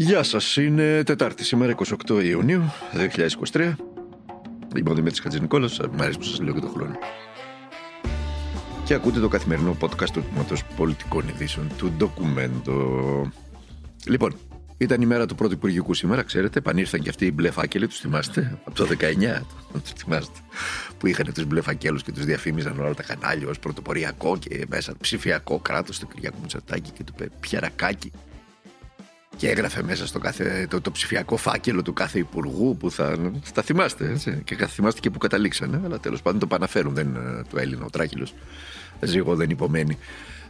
Γεια σας, είναι Τετάρτη σήμερα 28 Ιουνίου 2023. Είμαι ο Δημήτρης Χατζηνικόλας, μου αρέσει που σας λέω και το χρόνο. Και ακούτε το καθημερινό podcast του Τμήματος Πολιτικών Ειδήσεων του Ντοκουμέντο. Λοιπόν, ήταν η μέρα του πρώτου Υπουργικού σήμερα, ξέρετε. Επανήρθαν και αυτοί οι μπλε φάκελοι, τους θυμάστε, από το 19. Του θυμάστε. Που είχαν τους μπλε φακέλου και τους διαφήμιζαν όλα τα κανάλια ως πρωτοποριακό και μέσα ψηφιακό κράτος του Κυριάκου Μητσοτάκη και του Πιερακάκη και έγραφε μέσα στο κάθε, το, το ψηφιακό φάκελο του κάθε υπουργού που θα. Θα θυμάστε, έτσι. Και θα θυμάστε και που καταλήξανε. Αλλά τέλος πάντων το επαναφέρουν. Δεν είναι το Έλληνα ο Τράχυλο. Ζήγο δεν υπομένει.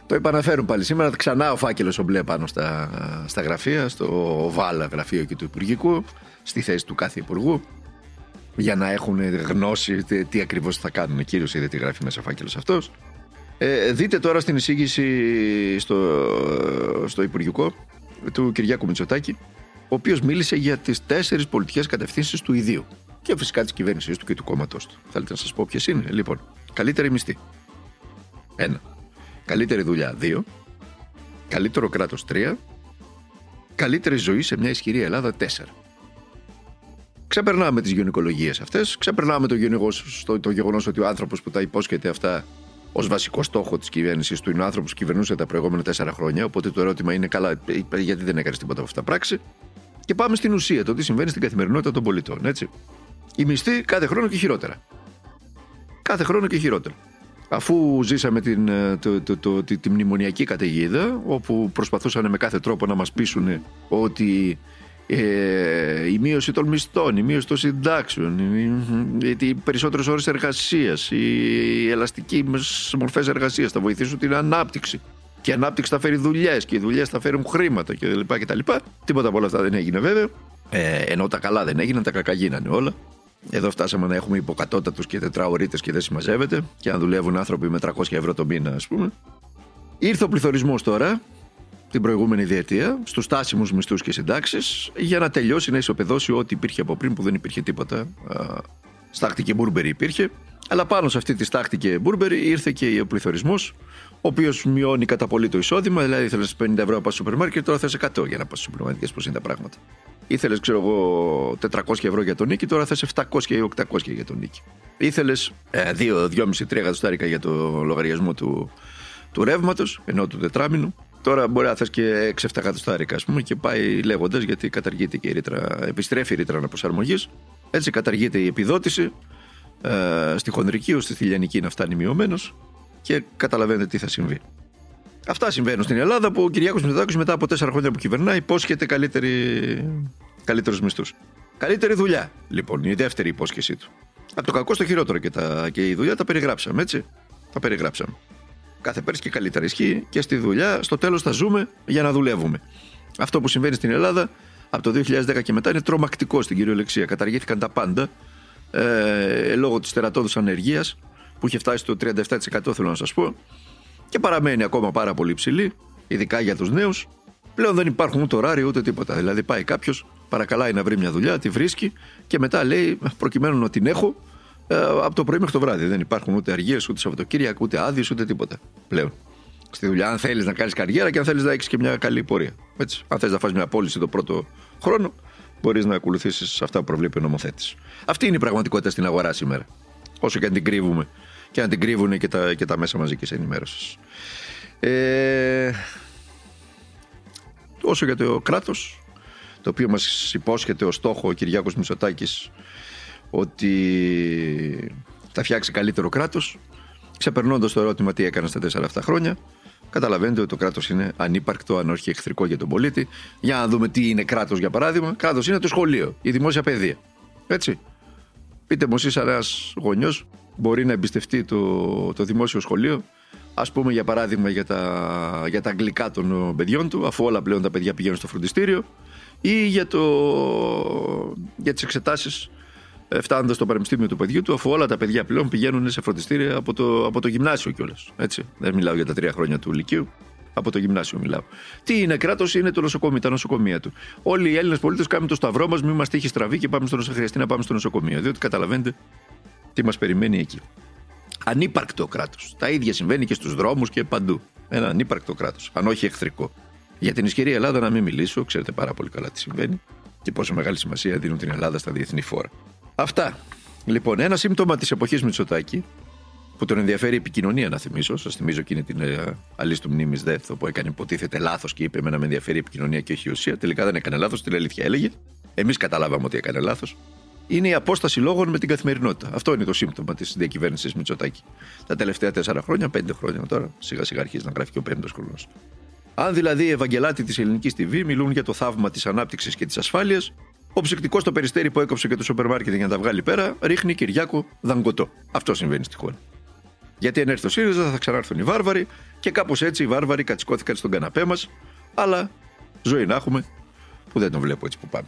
Το επαναφέρουν πάλι σήμερα. Ξανά ο φάκελος ο μπλε πάνω στα, στα γραφεία, στο βάλα γραφείο και του Υπουργικού, στη θέση του κάθε υπουργού. Για να έχουν γνώση τι, τι ακριβώς θα κάνουν. Κύριος είδε τι γράφει μέσα ο φάκελος αυτός. Ε, δείτε τώρα στην εισήγηση στο, στο Υπουργικό του Κυριάκου Μητσοτάκη, ο οποίος μίλησε για τις τέσσερις πολιτικές κατευθύνσεις του ιδίου. Και φυσικά της κυβέρνησή του και του κόμματός του. Θέλετε να σας πω ποιες είναι; Λοιπόν, καλύτερη μισθή. Ένα. Καλύτερη δουλειά. Δύο. Καλύτερο κράτος. Τρία. Καλύτερη ζωή σε μια ισχυρή Ελλάδα. Τέσσερα. Ξεπερνάμε τις γυναικολογίες αυτές. Ξεπερνάμε το, το, το γεγονός ότι ο άνθρωπος που τα υπόσχεται αυτά ως βασικό στόχο της κυβέρνησης του είναι ο άνθρωπος που κυβερνούσε τα προηγούμενα τέσσερα χρόνια. Οπότε το ερώτημα είναι καλά, γιατί δεν έκανε τίποτα από αυτά πράξη. Και πάμε στην ουσία, το τι συμβαίνει στην καθημερινότητα των πολιτών. Έτσι. Η μισθή κάθε χρόνο και χειρότερα. Κάθε χρόνο και χειρότερα. Αφού ζήσαμε την, ε, το, το, το, τη, τη μνημονιακή καταιγίδα, όπου προσπαθούσαν με κάθε τρόπο να μας πείσουν ότι ε, η μείωση των μισθών, η μείωση των συντάξεων, οι περισσότερες ώρες εργασίας, οι ελαστικοί μορφές εργασίας θα βοηθήσουν την ανάπτυξη. Και η ανάπτυξη θα φέρει δουλειές και οι δουλειές θα φέρουν χρήματα κτλ. Τίποτα από όλα αυτά δεν έγινε βέβαια. Ε, ενώ τα καλά δεν έγιναν, τα κακά γίνανε όλα. Εδώ φτάσαμε να έχουμε υποκατώτατους και τετραωρίτες και δεν συμμαζεύεται. Και αν δουλεύουν άνθρωποι με 300 ευρώ το μήνα, ας πούμε. Ήρθε ο πληθωρισμός τώρα την προηγούμενη διετία στους στάσιμου μισθούς και συντάξεις για να τελειώσει να ισοπεδώσει ό,τι υπήρχε από πριν που δεν υπήρχε τίποτα. Στάχτη και μπούρμπερη υπήρχε. Αλλά πάνω σε αυτή τη στάχτη και μπούρμπερη ήρθε και ο πληθωρισμός, ο οποίος μειώνει κατά πολύ το εισόδημα. Δηλαδή, ήθελες 50 ευρώ να πας στο σούπερ μάρκετ, τώρα θες 100 για να πας στο σούπερ όπως είναι τα πράγματα. Ήθελες, ξέρω εγώ, 400 ευρώ για το νοίκι, τώρα θες 700 ή 800 για το νοίκι. Ήθελες 2, 2,5-3 εκατοστάρικα για το λογαριασμό του, του ρεύματος, ε, του τετράμηνου. Τώρα μπορεί να θες και 6-7 εκατοστάρικα, ας πούμε, και πάει λέγοντας γιατί καταργείται και η ρήτρα, επιστρέφει η ρήτρα αναπροσαρμογής. Έτσι καταργείται η επιδότηση. Ε, στη χονδρική ως στη θηλιανική να φτάνει μειωμένος και καταλαβαίνετε τι θα συμβεί. Αυτά συμβαίνουν στην Ελλάδα που ο Κυριάκος Μητσοτάκη μετά από 4 χρόνια που κυβερνά υπόσχεται καλύτερους μισθούς. Καλύτερη δουλειά, λοιπόν, η δεύτερη υπόσχεσή του. Από το κακό στο χειρότερο και, τα, και η δουλειά τα περιγράψαμε, έτσι. Τα περιγράψαμε. Κάθε πέρσι και καλύτερα ισχύει και στη δουλειά. Στο τέλος θα ζούμε για να δουλεύουμε. Αυτό που συμβαίνει στην Ελλάδα από το 2010 και μετά είναι τρομακτικό στην κυριολεξία. Καταργήθηκαν τα πάντα ε, λόγω της τερατώδους ανεργίας που είχε φτάσει στο 37% θέλω να σας πω και παραμένει ακόμα πάρα πολύ ψηλή, ειδικά για τους νέους. Πλέον δεν υπάρχουν ούτε ωράριο ούτε τίποτα. Δηλαδή πάει κάποιος, παρακαλάει να βρει μια δουλειά, τη βρίσκει και μετά λέει, προκειμένου να την έχω, ε, από το πρωί μέχρι το βράδυ. Δεν υπάρχουν ούτε αργίες, ούτε Σαββατοκύριακα, ούτε άδειες, ούτε τίποτα πλέον. Στη δουλειά, αν θέλεις να κάνεις καριέρα και αν θέλεις να έχεις και μια καλή πορεία. Έτσι. Αν θες να φας μια πώληση το πρώτο χρόνο, μπορείς να ακολουθήσεις αυτά που προβλέπει ο νομοθέτης. Αυτή είναι η πραγματικότητα στην αγορά σήμερα. Όσο και αν την κρύβουμε και αν την κρύβουν και τα, και τα μέσα μαζικής ενημέρωσης. Ε, όσο για το κράτος, το οποίο μας υπόσχεται ο στόχο ο Κυριάκος Μητσοτάκης ότι θα φτιάξει καλύτερο κράτος. Ξεπερνώντας το ερώτημα τι έκανες στα τέσσερα αυτά χρόνια καταλαβαίνετε ότι το κράτος είναι ανύπαρκτο αν όχι εχθρικό για τον πολίτη. Για να δούμε τι είναι κράτος για παράδειγμα κράτος είναι το σχολείο, η δημόσια παιδεία. Έτσι. Πείτε μου εσείς ένας γονιός μπορεί να εμπιστευτεί το, το δημόσιο σχολείο Α πούμε για παράδειγμα για τα, για τα αγγλικά των παιδιών του, αφού όλα πλέον τα παιδιά πηγαίνουν στο φροντιστήριο, ή για, το, για τις εξετάσεις ε, φτάνοντας στο πανεπιστήμιο του παιδιού του, αφού όλα τα παιδιά πλέον πηγαίνουν σε φροντιστήρια από το, από το γυμνάσιο κιόλας. Δεν μιλάω για τα τρία χρόνια του Λυκείου. Από το γυμνάσιο μιλάω. Τι είναι κράτος, είναι το νοσοκομείο, τα νοσοκομεία του. Όλοι οι Έλληνες πολίτες κάνουν το σταυρό μας, μην μας τύχει στραβή και πάμε στο νοσοκομείο. Χρειαστεί να πάμε στο νοσοκομείο. Διότι καταλαβαίνετε τι μας περιμένει εκεί. Ανύπαρκτο κράτος. Τα ίδια συμβαίνει και στους δρόμους και παντού. Ένα ανύπαρκτο κράτος, αν όχι εχθρικό. Για την ισχυρή Ελλάδα να μην μιλήσω, ξέρετε πάρα πολύ καλά τι συμβαίνει και πόσο μεγάλη σημασία δίνουν την Ελλάδα στα διεθνή φόρα. Αυτά. Λοιπόν, ένα σύμπτωμα της εποχής Μητσοτάκη, που τον ενδιαφέρει η επικοινωνία, να θυμίσω. Σας θυμίζω εκείνη την ε, αλή του μνήμης ΔΕΘ, που έκανε υποτίθεται λάθος και είπε: Εμένα με ενδιαφέρει η επικοινωνία και όχι η ουσία. Τελικά δεν έκανε λάθος, την αλήθεια έλεγε. Εμείς καταλάβαμε ότι έκανε λάθος. Είναι η απόσταση λόγων με την καθημερινότητα. Αυτό είναι το σύμπτωμα της διακυβέρνησης Μητσοτάκη. Τα τελευταία τέσσερα χρόνια, πέντε χρόνια τώρα, σιγά σιγά αρχίζει να γράφει και ο πέμπτος χρόνος. Αν δηλαδή οι Ευαγγελάτοι της ελληνικής TV μιλούν για το θαύμα της ανάπτυξης και της ασφάλειας, ο ψυκτικό στο περιστέρι που έκοψε και το σούπερ μάρκετ για να τα βγάλει πέρα ρίχνει Κυριάκο δαγκωτό. Αυτό συμβαίνει στη χώρα. Γιατί αν έρθει το ΣΥΡΙΖΑ θα ξανάρθουν οι βάρβαροι και κάπως έτσι οι βάρβαροι κατσικώθηκαν στον καναπέ μας. Αλλά ζωή να έχουμε που δεν τον βλέπω έτσι που πάμε.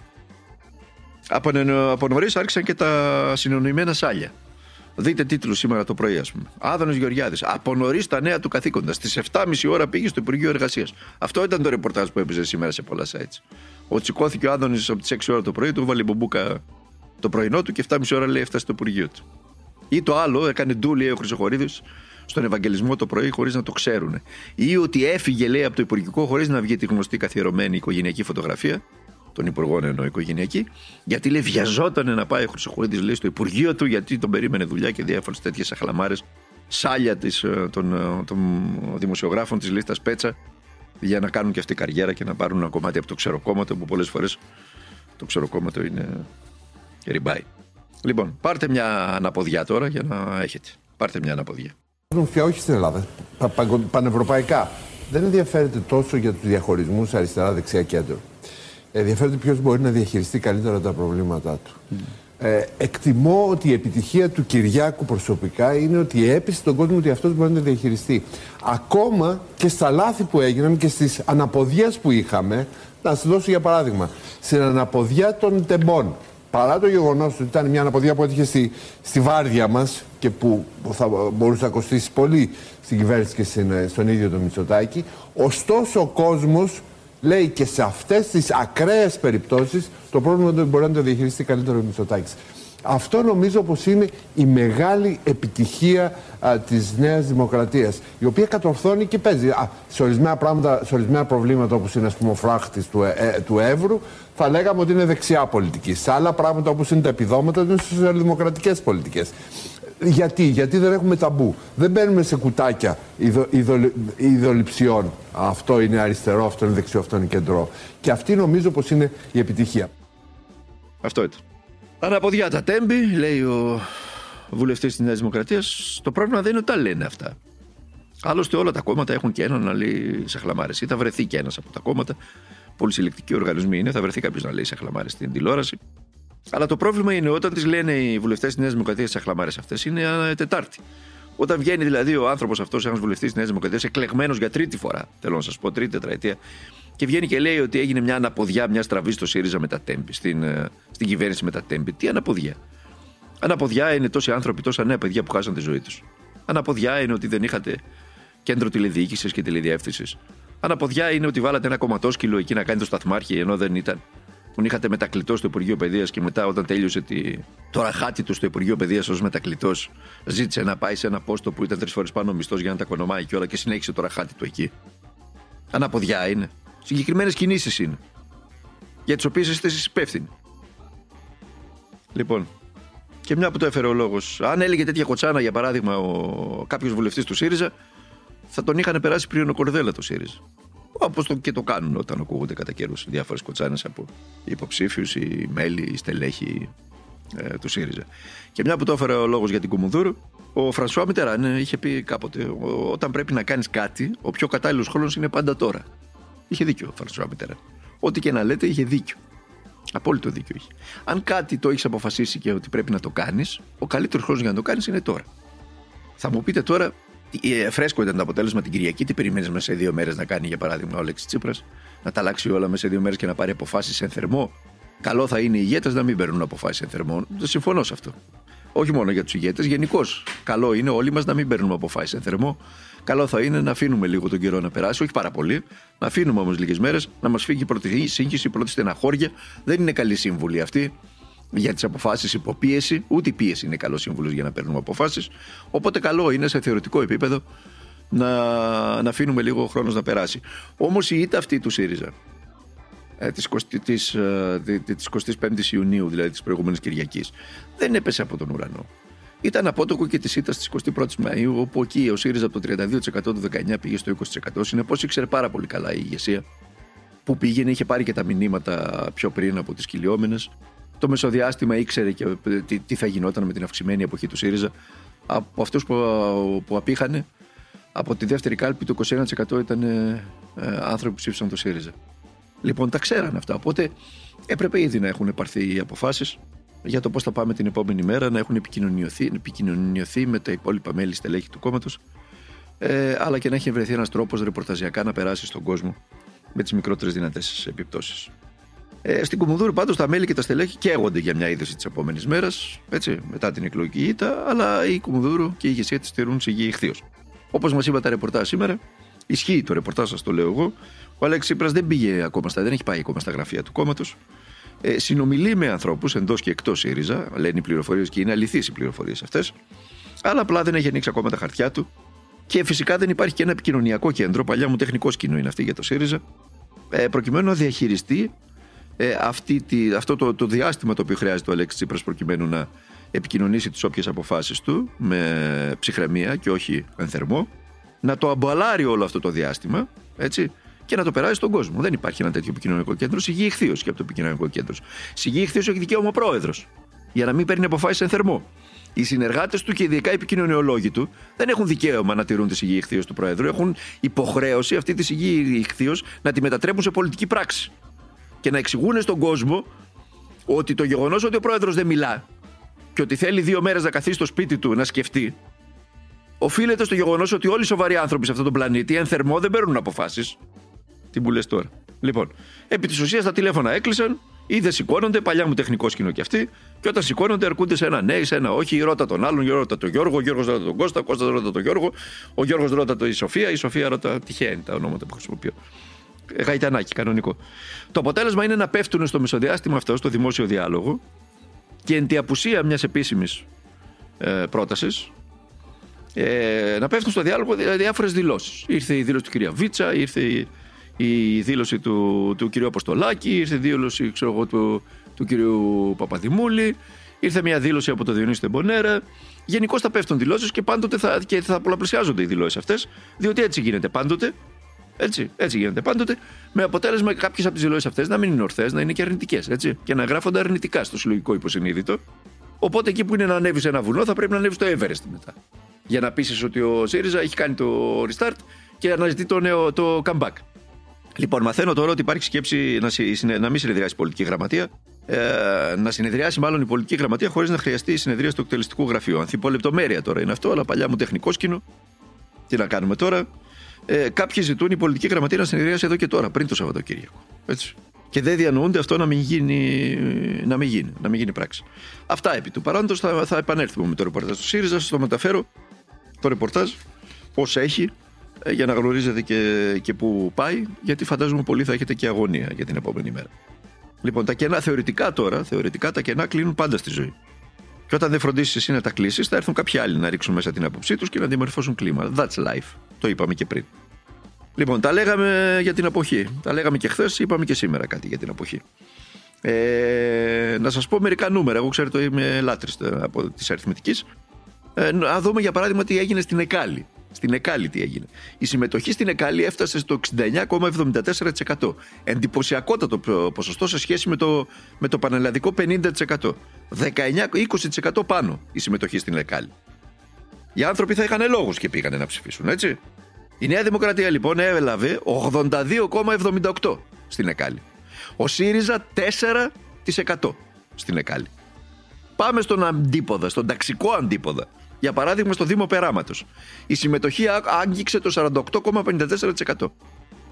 Από, από νωρίς άρχισαν και τα συνονιμένα σάλια. Δείτε τίτλους σήμερα το πρωί, ας πούμε. Άδωνος Γεωργιάδης. Από νωρίς τα νέα του καθήκοντα. Στις 7.30 ώρα πήγε στο Υπουργείο Εργασίας. Αυτό ήταν το ρεπορτάζ που έπαιζε σήμερα σε πολλά sites. Ότι σηκώθηκε ο Άδωνης από τις 6 ώρα το πρωί, του βάλει μπομπούκα το πρωινό του και 7.30 ώρα λέει έφτασε στο Υπουργείο του. Ή το άλλο, έκανε ντούλη ο Χρυσοχορίδης στον Ευαγγελισμό το πρωί χωρίς να το ξέρουν. Ή ότι έφυγε, λέει, από το Υπουργικό χωρίς να βγει τη γνωστή καθιερωμένη οικογενειακή φωτογραφία των Υπουργών ενώ οικογενειακή, γιατί λέει βιαζόταν να πάει ο Χρυσοχορίδης λέει στο Υπουργείο του, γιατί τον περίμενε δουλειά και διάφορες τέτοιες αχλαμάρε, σάλια της, ε, των, ε, των δημοσιογράφων της λίστα Πέτσα, για να κάνουν και αυτή καριέρα και να πάρουν ένα κομμάτι από το ξεροκόμματο που πολλές φορές το ξεροκόμματο είναι ριμπάι. Λοιπόν, πάρτε μια αναποδιά τώρα για να έχετε. Πάρτε μια αναποδιά. Και όχι στην Ελλάδα, πανευρωπαϊκά. Δεν ενδιαφέρεται τόσο για τους διαχωρισμούς αριστερά-δεξιά κέντρο ενδιαφέρεται ποιος μπορεί να διαχειριστεί καλύτερα τα προβλήματά του. Ε, εκτιμώ ότι η επιτυχία του Κυριάκου προσωπικά είναι ότι έπεισε τον κόσμο ότι αυτός μπορεί να τα διαχειριστεί. Ακόμα και στα λάθη που έγιναν και στις αναποδιέ που είχαμε, να σας δώσω για παράδειγμα, στην αναποδιά των τεμπών. Παρά το γεγονός ότι ήταν μια αναποδιά που έτυχε στη, στη βάρδια μας και που θα μπορούσε να κοστίσει πολύ στην κυβέρνηση και στον ίδιο τον Μητσοτάκη, ωστόσο ο κόσμος λέει και σε αυτές τις ακραίες περιπτώσεις το πρόβλημα δεν μπορεί να το διαχειριστεί καλύτερο ο Μητσοτάκης. Αυτό νομίζω πως είναι η μεγάλη επιτυχία α, της Νέας Δημοκρατίας η οποία κατορθώνει και παίζει α, σε, ορισμένα πράγματα, σε ορισμένα προβλήματα όπως είναι ας πούμε, ο φράχτης του, ε, ε, του Εύρου θα λέγαμε ότι είναι δεξιά πολιτική. Σε άλλα πράγματα όπως είναι τα επιδόματα είναι σοσιαλδημοκρατικές πολιτικές. Γιατί, γιατί δεν έχουμε ταμπού. Δεν μπαίνουμε σε κουτάκια ιδοληψιών. Αυτό είναι αριστερό, αυτό είναι δεξιό, αυτό είναι κεντρό. Και αυτή νομίζω πως είναι η επιτυχία. Αυτό ήταν. Αναποδιά τα τέμπη, λέει ο βουλευτής της Νέας Δημοκρατίας. Το πρόβλημα δεν είναι ότι τα λένε αυτά. Άλλωστε όλα τα κόμματα έχουν και έναν να λέει σε χλαμάρες. Ή θα βρεθεί και ένας από τα κόμματα. Πολλοί συλλεκτικοί οργανισμοί είναι, θα βρεθεί κάποιος να λέει σε χλαμάρες στην τηλεόραση. Αλλά το πρόβλημα είναι όταν τις λένε οι βουλευτές της Νέας Δημοκρατίας τι αχλαμάρε αυτές, είναι Τετάρτη. Όταν βγαίνει δηλαδή ο άνθρωπος αυτός, ένας βουλευτής της Νέας Δημοκρατίας, εκλεγμένος για τρίτη φορά, θέλω να σας πω, τρίτη τετραετία, και βγαίνει και λέει ότι έγινε μια αναποδιά, μια στραβή στο ΣΥΡΙΖΑ με τα τέμπη, στην, ε, στην κυβέρνηση με τα τέμπη. Τι αναποδιά; Αναποδιά είναι τόσοι άνθρωποι, τόσα νέα παιδιά που χάσαν τη ζωή τους. Αναποδιά είναι ότι δεν είχατε κέντρο τηλεδιοίκησης και τηλεδιεύθυνσης. Αναποδιά είναι ότι βάλατε ένα κομματόσκυλο εκεί να κάνει το σταθμάρχη ενώ δεν ήταν που είχατε μετακλητός στο Υπουργείο Παιδείας και μετά, όταν τέλειωσε τη... το ραχάτι του στο Υπουργείο Παιδείας ως μετακλητός, ζήτησε να πάει σε ένα πόστο που ήταν τρεις φορές πάνω μισθός για να τα κονομάει και όλα και συνέχισε το ραχάτι του εκεί. Αναποδιά είναι. Συγκεκριμένες κινήσεις είναι. Για τις οποίες είστε εσείς υπεύθυνοι. Λοιπόν, και μια που το έφερε ο λόγος, αν έλεγε τέτοια κοτσάνα για παράδειγμα ο... κάποιος βουλευτής του ΣΥΡΙΖΑ, θα τον είχαν περάσει πριν ο Κορδέλα το ΣΥΡΙΖΑ. Όπως το και το κάνουν όταν ακούγονται κατά καιρούς διάφορες κοτσάνες από υποψήφιους ή μέλη ή στελέχη ε, του ΣΥΡΙΖΑ. Και μια που το έφερε ο λόγος για την Κουμουνδούρ, ο Φρανσουά Μιτεράν είχε πει κάποτε: Όταν πρέπει να κάνεις κάτι, ο πιο κατάλληλος χρόνος είναι πάντα τώρα. Είχε δίκιο ο Φρανσουά Μιτεράν. Ό,τι και να λέτε, είχε δίκιο. Απόλυτο δίκιο είχε. Αν κάτι το έχεις αποφασίσει και ότι πρέπει να το κάνεις, ο καλύτερος χρόνος για να το κάνεις είναι τώρα. Θα μου πείτε τώρα, ε, φρέσκο ήταν το αποτέλεσμα την Κυριακή. Τι περιμένεις μέσα σε δύο μέρες να κάνει, για παράδειγμα, ο Αλέξης Τσίπρας, να τα αλλάξει όλα μέσα σε δύο μέρες και να πάρει αποφάσεις εν θερμό; Καλό θα είναι οι ηγέτες να μην παίρνουν αποφάσεις εν θερμό. Δεν συμφωνώ σε αυτό. Όχι μόνο για τους ηγέτες, γενικώς. Καλό είναι όλοι μας να μην παίρνουμε αποφάσεις εν θερμό. Καλό θα είναι να αφήνουμε λίγο τον καιρό να περάσει, όχι πάρα πολύ. Να αφήνουμε όμως λίγες μέρες, να μας φύγει η πρώτη σύγχυση, η πρώτη στεναχώρια. Δεν είναι καλή σύμβουλη αυτή για τις αποφάσεις υποπίεση. Ούτε η πίεση είναι καλός σύμβουλος για να παίρνουμε αποφάσεις. Οπότε καλό είναι σε θεωρητικό επίπεδο να, να αφήνουμε λίγο χρόνος να περάσει. Όμως η ήττα αυτή του ΣΥΡΙΖΑ ε, της, της, ε, της 25ης Ιουνίου, δηλαδή της προηγούμενης Κυριακής, δεν έπεσε από τον ουρανό. Ήταν απότοκο και της ήττας της 21η Μαου, όπου εκεί ο ΣΥΡΙΖΑ από το 32% του 19 πήγε στο 20%. Συνεπώς ήξερε πάρα πολύ καλά η ηγεσία που πήγαινε, είχε πάρει και τα μηνύματα πιο πριν από τις κυλιόμενες. Το μεσοδιάστημα ήξερε και ε, τι, τι θα γινόταν με την αυξημένη εποχή του ΣΥΡΙΖΑ. Από αυτούς που, που απήχανε, από τη δεύτερη κάλπη το 21% ήταν ε, άνθρωποι που ψήφισαν το ΣΥΡΙΖΑ. Λοιπόν, τα ξέραν αυτά. Οπότε έπρεπε ήδη να έχουν πάρθει οι αποφάσεις για το πώς θα πάμε την επόμενη μέρα, να έχουν επικοινωνιωθεί, επικοινωνιωθεί με τα υπόλοιπα μέλη στελέχη του κόμματος, ε, αλλά και να έχει βρεθεί ένας τρόπος ρεπορταζιακά να περάσει στον κόσμο με τις μικρότερες δυνατές επιπτώσεις. Ε, στην Κουμουνδούρου πάντως τα μέλη και τα στελέχη καίγονται για μια είδωση της επόμενης μέρας, μετά την εκλογική ήττα, αλλά η Κουμουνδούρου και η ηγεσία της στηρούν σε γη ηχθείως. Όπως μας είπα τα ρεπορτάζ σήμερα, ισχύει το ρεπορτάζ, σας το λέω εγώ. Ο Αλέξης Τσίπρας δεν πήγε ακόμα στα, δεν έχει πάει ακόμα στα γραφεία του κόμματος. Ε, συνομιλεί με ανθρώπους εντός και εκτός ΣΥΡΙΖΑ, λένε οι πληροφορίες και είναι αληθείς οι πληροφορίες αυτές. Αλλά απλά δεν έχει ανοίξει ακόμα τα χαρτιά του. Και φυσικά δεν υπάρχει και ένα επικοινωνιακό κέντρο, παλιά μου τεχνικός κοινό είναι αυτή για το ΣΥΡΙΖΑ, ε, προκειμένου να διαχειριστεί ε, αυτή τη, αυτό το, το διάστημα το οποίο χρειάζεται ο Αλέξης Τσίπρας προκειμένου να επικοινωνήσει τις όποιες αποφάσεις του με ψυχραιμία και όχι ενθερμό, να το αμπαλάρει όλο αυτό το διάστημα, έτσι, και να το περάσει στον κόσμο. Δεν υπάρχει ένα τέτοιο επικοινωνικό κέντρο. Συγγεί ηχθείω και από το επικοινωνικό κέντρο. Συγγεί ηχθείω έχει δικαίωμα ο πρόεδρος. Για να μην παίρνει αποφάσεις εν θερμό. Οι συνεργάτες του και ειδικά οι επικοινωνιολόγοι του δεν έχουν δικαίωμα να τηρούν τη συγγύη ηχθείω του Πρόεδρου. Έχουν υποχρέωση αυτή τη συγγύη ηχθείω να τη μετατρέπουν σε πολιτική πράξη. Και να εξηγούν στον κόσμο ότι το γεγονός ότι ο Πρόεδρος δεν μιλά και ότι θέλει δύο μέρες να καθίσει στο σπίτι του να σκεφτεί, οφείλεται στο γεγονός ότι όλοι οι σοβαροί άνθρωποι σε αυτόν τον πλανήτη εν θερμό δεν παίρνουν αποφάσεις. Τι μου λες τώρα; Λοιπόν, επί της ουσίας τα τηλέφωνα έκλεισαν ή δεν σηκώνονται, παλιά μου τεχνικό σκηνό κι αυτοί, και όταν σηκώνονται αρκούνται σε ένα ναι ή σε ένα όχι, ρώτα τον άλλον, ρώτα τον Γιώργο, ο Γιώργος ρώτα τον Κώστα, ο Κώστας ρώτα τον Γιώργο, ο Γιώργος ρώτα τον η Σοφία, η Σοφία ρώτα. Τυχαία είναι τα ονόματα που χρησιμοποιώ. Ε, γαϊτανάκι, κανονικό. Το αποτέλεσμα είναι να πέφτουν στο μεσοδιάστημα αυτό, στο δημόσιο διάλογο, και εν τη απουσία μιας επίσημης ε, πρότασης, ε, να πέφτουν στο διάλογο διάφορες δηλώσεις. Ήρθε η δήλωση του κυρία Βίτσα, ήρθε η η δήλωση του, του κυρίου Αποστολάκη, ήρθε η δήλωση ξέρω εγώ, του, του κυρίου Παπαδημούλη, ήρθε μια δήλωση από το Διονύση Τεμπονέρα. Γενικώς θα πέφτουν δηλώσεις και πάντοτε θα, και θα πολλαπλασιάζονται οι δηλώσεις αυτές, διότι έτσι γίνεται πάντοτε. Έτσι, έτσι γίνεται πάντοτε. Με αποτέλεσμα κάποιες από τις δηλώσεις αυτές να μην είναι ορθές, να είναι και αρνητικές. Και να γράφονται αρνητικά στο συλλογικό υποσυνείδητο. Οπότε εκεί που είναι να ανέβεις σε ένα βουνό, θα πρέπει να ανέβεις στο Everest μετά. Για να πείσεις ότι ο ΣΥΡΙΖΑ έχει κάνει το restart και αναζητεί το νέο το comeback. Λοιπόν, μαθαίνω τώρα ότι υπάρχει σκέψη να, να μην συνεδριάσει η πολιτική γραμματεία. Ε, να συνεδριάσει μάλλον η πολιτική γραμματεία χωρίς να χρειαστεί η συνεδρία του εκτελεστικού γραφείου. Ανθιπολεπτομέρεια τώρα είναι αυτό, αλλά παλιά μου τεχνικό σκηνο. Τι να κάνουμε τώρα; Ε, κάποιοι ζητούν η πολιτική γραμματεία να συνεδριάσει εδώ και τώρα, πριν το Σαββατοκύριακο. Έτσι. Και δεν διανοούνται αυτό να μην γίνει, να μην γίνει, να μην γίνει πράξη. Αυτά επί του παρόντος θα, θα επανέλθουμε με το ρεπορτάζ του ΣΥΡΙΖΑ. Σα το μεταφέρω το ρεπορτάζ ω έχει ε, για να γνωρίζετε και, και πού πάει, γιατί φαντάζομαι πολύ θα έχετε και αγωνία για την επόμενη μέρα. Λοιπόν, τα κενά θεωρητικά τώρα, θεωρητικά τα κενά κλείνουν πάντα στη ζωή. Και όταν δεν φροντίσεις εσύ να τα κλείσεις, θα έρθουν κάποιοι άλλοι να ρίξουν μέσα την άποψή τους και να διαμορφώσουν κλίμα. That's life. Το είπαμε και πριν. Λοιπόν, τα λέγαμε για την εποχή. Τα λέγαμε και χθες, είπαμε και σήμερα κάτι για την εποχή. Ε, να σας πω μερικά νούμερα. Εγώ ξέρετε, είμαι λάτρης από τη αριθμητική. Ε, να δούμε για παράδειγμα τι έγινε στην Εκάλη. Στην Εκάλη τι έγινε. Η συμμετοχή στην Εκάλη έφτασε στο 69,74%. Εντυπωσιακότατο ποσοστό σε σχέση με το, με το πανελλαδικό 50%. 19-20% πάνω η συμμετοχή στην Εκάλη. Οι άνθρωποι θα είχαν λόγους και πήγανε να ψηφίσουν, έτσι. Η Νέα Δημοκρατία λοιπόν έλαβε 82,78% στην Εκάλη. Ο ΣΥΡΙΖΑ 4% στην Εκάλη. Πάμε στον αντίποδα, στον ταξικό αντίποδα. Για παράδειγμα, στο Δήμο Περάματος. Η συμμετοχή άγγιξε το 48,54%.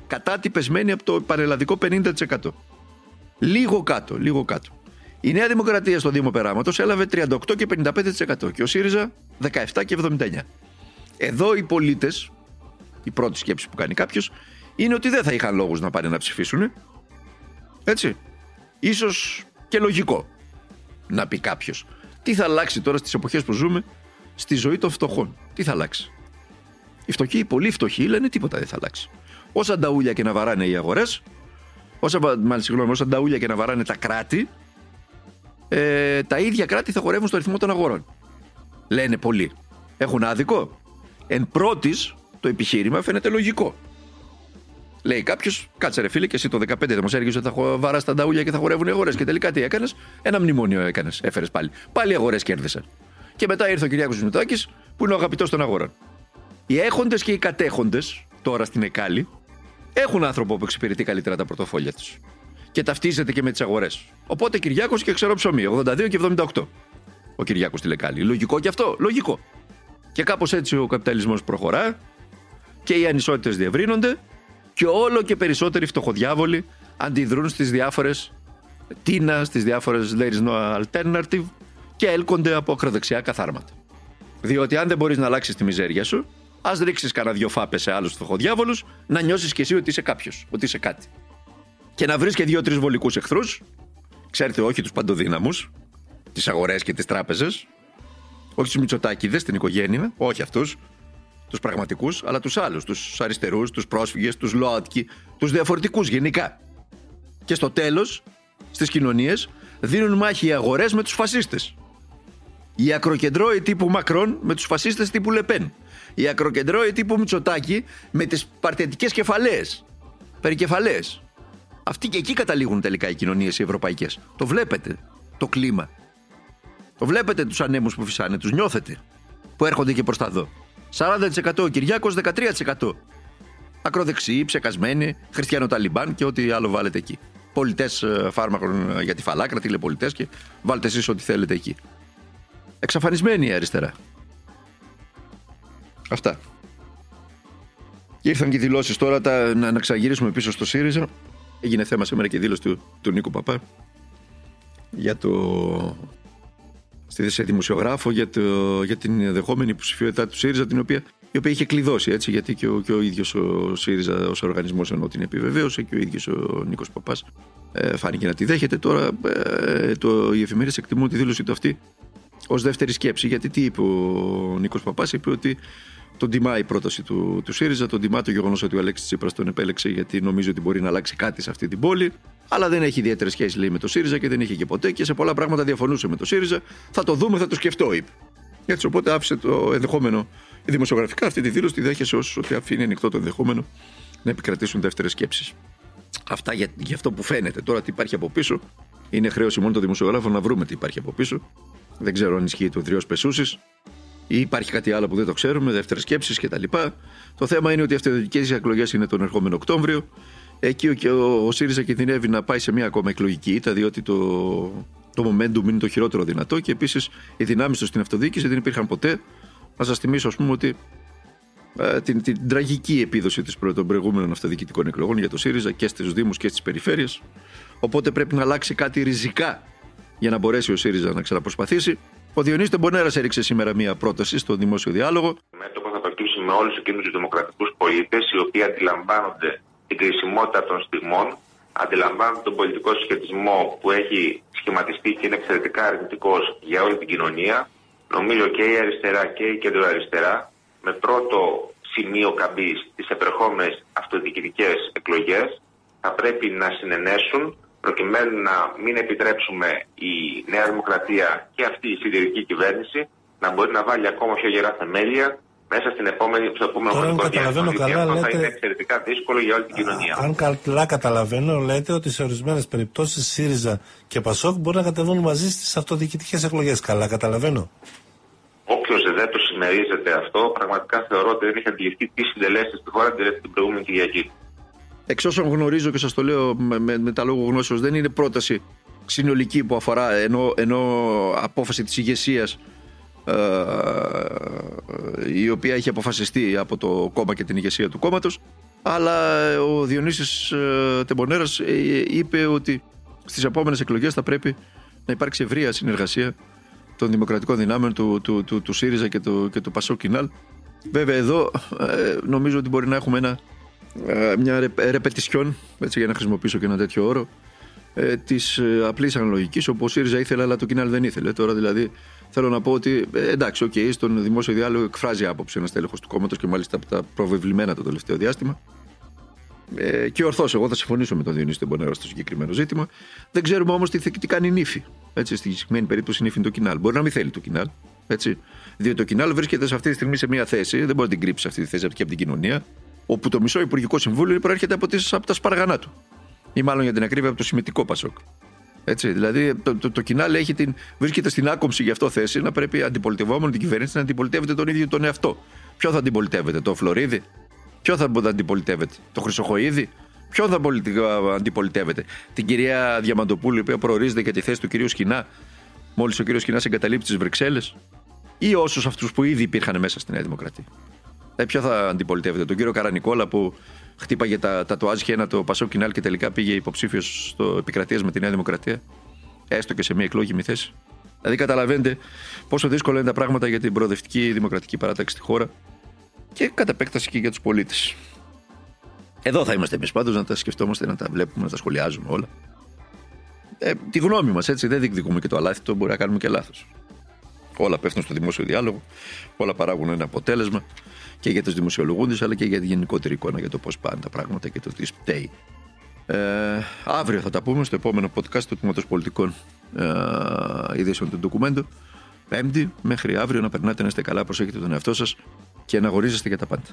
Κατά πεσμένη από το πανελλαδικό 50%. Λίγο κάτω, λίγο κάτω. Η Νέα Δημοκρατία στο Δήμο Περάματος έλαβε 38 και 55% και ο ΣΥΡΙΖΑ 17 και 79%. Εδώ οι πολίτες, η πρώτη σκέψη που κάνει κάποιος, είναι ότι δεν θα είχαν λόγους να πάνε να ψηφίσουν. Έτσι. Ίσως και λογικό να πει κάποιος. Τι θα αλλάξει τώρα στις εποχές που ζούμε; Στη ζωή των φτωχών. Τι θα αλλάξει; Οι φτωχοί, οι πολύ φτωχοί λένε τίποτα δεν θα αλλάξει. Όσα νταούλια και να βαράνε οι αγορές, όσα, όσα νταούλια και να βαράνε τα κράτη, ε, τα ίδια κράτη θα χορεύουν στο ρυθμό των αγορών. Λένε πολλοί. Έχουν άδικο; Εν πρώτης, το επιχείρημα φαίνεται λογικό. Λέει κάποιος, κάτσε ρε φίλε, και εσύ το 15 δεν μα έργησε ότι θα βαράς τα νταούλια και θα χορεύουν οι αγορές. Και τελικά τι έκανες, ένα μνημόνιο έκανες, έφερες πάλι. Πάλι οι αγορές κέρδισαν. Και μετά ήρθε ο Κυριάκος Μητσοτάκης, που είναι ο αγαπητός των αγορών. Οι έχοντες και οι κατέχοντες, τώρα στην Εκάλη, έχουν άνθρωπο που εξυπηρετεί καλύτερα τα πορτοφόλια τους. Και ταυτίζεται και με τις αγορές. Οπότε Κυριάκος και ξέρω ψωμί, 82 και 78. Ο Κυριάκος στη Λεκάλη. Λογικό και αυτό, λογικό. Και κάπως έτσι ο καπιταλισμός προχωρά και οι ανισότητες διευρύνονται και όλο και περισσότεροι φτωχοδιάβολοι αντιδρούν στις διάφορες τίνα, στις διάφορες there is no alternative και έλκονται από ακροδεξιά καθάρματα. Διότι αν δεν μπορείς να αλλάξεις τη μιζέρια σου, ας ρίξεις κανένα δυο φάπες σε άλλους φτωχοδιάβολου, να νιώσεις κι εσύ ότι είσαι κάποιος, ότι είσαι κάτι. Και να βρεις και δύο-τρεις βολικούς εχθρούς, ξέρετε, όχι τους παντοδύναμους, τις αγορές και τις τράπεζες, όχι τους Μητσοτάκηδες, την οικογένεια, όχι αυτούς, τους πραγματικούς, αλλά τους άλλους, τους αριστερούς, τους πρόσφυγες, τους ΛΟΑΤΚΙ, τους διαφορετικούς γενικά. Και στο τέλος, στις κοινωνίες, δίνουν μάχη οι αγορές με τους φασίστες. Οι ακροκεντρώοι τύπου Μακρόν με τους φασίστες τύπου Λεπέν. Οι ακροκεντρώοι τύπου Μητσοτάκη με τις παρτιατικέ κεφαλαίες. Περικεφαλαίες. Αυτοί και εκεί καταλήγουν τελικά οι κοινωνίες οι ευρωπαϊκές. Το βλέπετε. Το κλίμα. Το βλέπετε τους ανέμους που φυσάνε, τους νιώθετε. Που έρχονται και προς τα δω. 40% ο Κυριάκος, 13%. Ακροδεξιοί, ψεκασμένοι, χριστιανοταλιμπάν και ό,τι άλλο βάλετε εκεί. Πολιτές ε, φάρμακων ε, για τη φαλάκρα, τηλεπολιτές και βάλτε εσείς ό,τι θέλετε εκεί. Εξαφανισμένη η αριστερά. Αυτά. Ήρθαν και δηλώσεις τώρα τα, να, να ξαγυρίσουμε πίσω στο ΣΥΡΙΖΑ. Έγινε θέμα σήμερα και δήλωση του, του Νίκου Παπά για το στη δημοσιογράφο για, το, για την δεχόμενη υποψηφιότητά του ΣΥΡΙΖΑ, την οποία, η οποία είχε κλειδώσει έτσι, γιατί και ο, και ο ίδιος ο ΣΥΡΙΖΑ ως οργανισμός ενώ την επιβεβαίωσε και ο ίδιος ο Νίκος Παπάς ε, φάνηκε να τη δέχεται. Τώρα ε, το, οι εφημερίδες εκτιμούν τη δήλωση του αυτή ως δεύτερη σκέψη. Γιατί τι είπε ο Νίκος Παπάς, είπε ότι τον τιμά η πρόταση του, του ΣΥΡΙΖΑ, τον τιμά το γεγονός ότι ο Αλέξης Τσίπρας τον επέλεξε γιατί νομίζει ότι μπορεί να αλλάξει κάτι σε αυτή την πόλη. Αλλά δεν έχει ιδιαίτερες σχέσεις, λέει, με το ΣΥΡΙΖΑ και δεν είχε και ποτέ και σε πολλά πράγματα διαφωνούσε με το ΣΥΡΙΖΑ. Θα το δούμε, θα το σκεφτώ, είπε. Έτσι, οπότε άφησε το ενδεχόμενο. Η δημοσιογραφικά αυτή τη δήλωση τη δέχεσαι ως ότι αφήνει ανοιχτό το ενδεχόμενο να επικρατήσουν δεύτερες σκέψεις. Αυτά για, για αυτό που φαίνεται. Τώρα τι υπάρχει από πίσω, είναι χρέωση μόνο το δημοσιογράφο να βρούμε τι υπάρχει από πίσω. Δεν ξέρω αν ισχύει το δριό Πεσούσης ή υπάρχει κάτι άλλο που δεν το ξέρουμε, δεύτερες σκέψεις κτλ. Το θέμα είναι ότι οι αυτοδιοικητικές εκλογές είναι τον ερχόμενο Οκτώβριο. Εκεί και ο, ο ΣΥΡΙΖΑ κινδυνεύει να πάει σε μια ακόμα εκλογική ήττα, διότι το, το momentum είναι το χειρότερο δυνατό και επίσης οι δυνάμεις τους στην αυτοδιοίκηση δεν υπήρχαν ποτέ. Να σας θυμίσω, ας πούμε, ότι ε, την, την, τραγική επίδοση της, των προηγούμενων αυτοδιοικητικών εκλογών για το ΣΥΡΙΖΑ και στους Δήμους και στις περιφέρειες. Οπότε πρέπει να αλλάξει κάτι ριζικά για να μπορέσει ο ΣΥΡΙΖΑ να ξαναπροσπαθήσει. Ο Διονύσης Τεμπονέρας έριξε σήμερα μία πρόταση στο δημόσιο διάλογο. Μέτωπο θα προκύψει με όλους εκείνους τους δημοκρατικούς πολίτες, οι οποίοι αντιλαμβάνονται την κρισιμότητα των στιγμών, αντιλαμβάνονται τον πολιτικό συσχετισμό που έχει σχηματιστεί και είναι εξαιρετικά αρνητικός για όλη την κοινωνία. Νομίζω και η αριστερά και η κεντροαριστερά, με πρώτο σημείο καμπής τι επερχόμενες αυτοδιοικητικές εκλογές, θα πρέπει να συνενέσουν προκειμένου να μην επιτρέψουμε η Νέα Δημοκρατία και αυτή η συντηρητική κυβέρνηση να μπορεί να βάλει ακόμα πιο γερά θεμέλια μέσα στην επόμενη, στο επόμενο χρονικό διάστημα. Καλά, αυτό λέτε... θα είναι εξαιρετικά δύσκολο για όλη την κοινωνία. Αν καλά καταλαβαίνω, λέτε ότι σε ορισμένες περιπτώσεις ΣΥΡΙΖΑ και ΠΑΣΟΚ μπορεί να κατεβούν μαζί στις αυτοδιοικητικές εκλογές. Καλά, καταλαβαίνω. Όποιος δεν το συμμερίζεται αυτό, πραγματικά θεωρώ ότι δεν έχει αντιληφθεί τι συντελέσει στη χώρα την προηγούμενη Κυριακή. Εξ όσων γνωρίζω και σας το λέω με, με, με τα λόγω γνώσεως, δεν είναι πρόταση συνολική που αφορά ενώ, ενώ απόφαση της ηγεσίας ε, η οποία έχει αποφασιστεί από το κόμμα και την ηγεσία του κόμματος αλλά ο Διονύσης ε, Τεμπονέρας ε, είπε ότι στις επόμενες εκλογές θα πρέπει να υπάρξει ευρεία συνεργασία των δημοκρατικών δυνάμεων του, του, του, του ΣΥΡΙΖΑ και του, και του Πασό Κινάλ. Βέβαια εδώ ε, νομίζω ότι μπορεί να έχουμε ένα, μια ρεπετησιόν, έτσι για να χρησιμοποιήσω και ένα τέτοιο όρο, ε, της ε, απλής αναλογικής, όπου ο ΣΥΡΙΖΑ ήθελε, αλλά το ΚΙΝΑΛ δεν ήθελε. Τώρα δηλαδή θέλω να πω ότι ε, εντάξει, OK, okay, στον δημόσιο διάλογο εκφράζει άποψη ένα στέλεχος του κόμματος και μάλιστα από τα προβεβλημένα το τελευταίο διάστημα. Ε, και ορθώς, εγώ θα συμφωνήσω με τον Διονύση Τεμπονέρα στο συγκεκριμένο ζήτημα. Δεν ξέρουμε όμως τι, τι κάνει η νύφη. Έτσι, στη συγκεκριμένη περίπτωση η νύφη είναι το ΚΙΝΑΛ. Μπορεί να μην θέλει το ΚΙΝΑΛ. Έτσι. Διότι το ΚΙΝΑΛ βρίσκεται σε αυτή τη στιγμή σε μια θέση, δεν μπορεί να την κρύψει αυτή τη θέση και από την κοινωνία, όπου το μισό Υπουργικό Συμβούλιο προέρχεται από, τις, από τα σπαργανά του. Ή μάλλον για την ακρίβεια από το σημητικό Πασόκ. Έτσι, δηλαδή το, το, το κοινάλ έχει την, βρίσκεται στην άκομψη γι' αυτό θέση να πρέπει αντιπολιτευόμενο την κυβέρνηση να αντιπολιτεύεται τον ίδιο τον εαυτό. Ποιο θα αντιπολιτεύεται, το Φλωρίδη, Ποιο θα αντιπολιτεύεται, το Χρυσοχοίδη, Ποιο θα αντιπολιτεύεται, την κυρία Διαμαντοπούλου, η οποία προορίζεται για τη θέση του κυρίου Σκινά, μόλις ο κύριος Σκινά εγκαταλείπει τις Βρυξέλλες, ή όσους αυτούς που ήδη υπήρχαν μέσα στη Νέα Δημοκρατία. Ε, ποιο θα αντιπολιτεύεται, τον κύριο Καρανικόλα που χτύπαγε τα, τα το ένα το Πασό Κινάλ και τελικά πήγε υποψήφιος στο επικρατεία με τη Νέα Δημοκρατία, έστω και σε μια εκλόγιμη θέση. Δηλαδή, καταλαβαίνετε πόσο δύσκολα είναι τα πράγματα για την προοδευτική δημοκρατική παράταξη στη χώρα και κατά επέκταση και για τους πολίτες. Εδώ θα είμαστε εμείς πάντως να τα σκεφτόμαστε, να τα βλέπουμε, να τα σχολιάζουμε όλα. Ε, τη γνώμη μας, έτσι. Δεν διεκδικούμε και το αλάθητο, μπορεί να κάνουμε και λάθος. Όλα πέφτουν στο δημόσιο διάλογο, όλα παράγουν ένα αποτέλεσμα και για τους δημοσιολογούντες, αλλά και για τη γενικότερη εικόνα για το πώς πάνε τα πράγματα και το τι σπταίει. Ε, αύριο θα τα πούμε στο επόμενο podcast του Τμήματος Πολιτικών ε, Ειδήσεων του Ντοκουμέντου. Πέμπτη, μέχρι αύριο να περνάτε να είστε καλά, προσέχετε τον εαυτό σας και να αγορίζεστε για τα πάντα.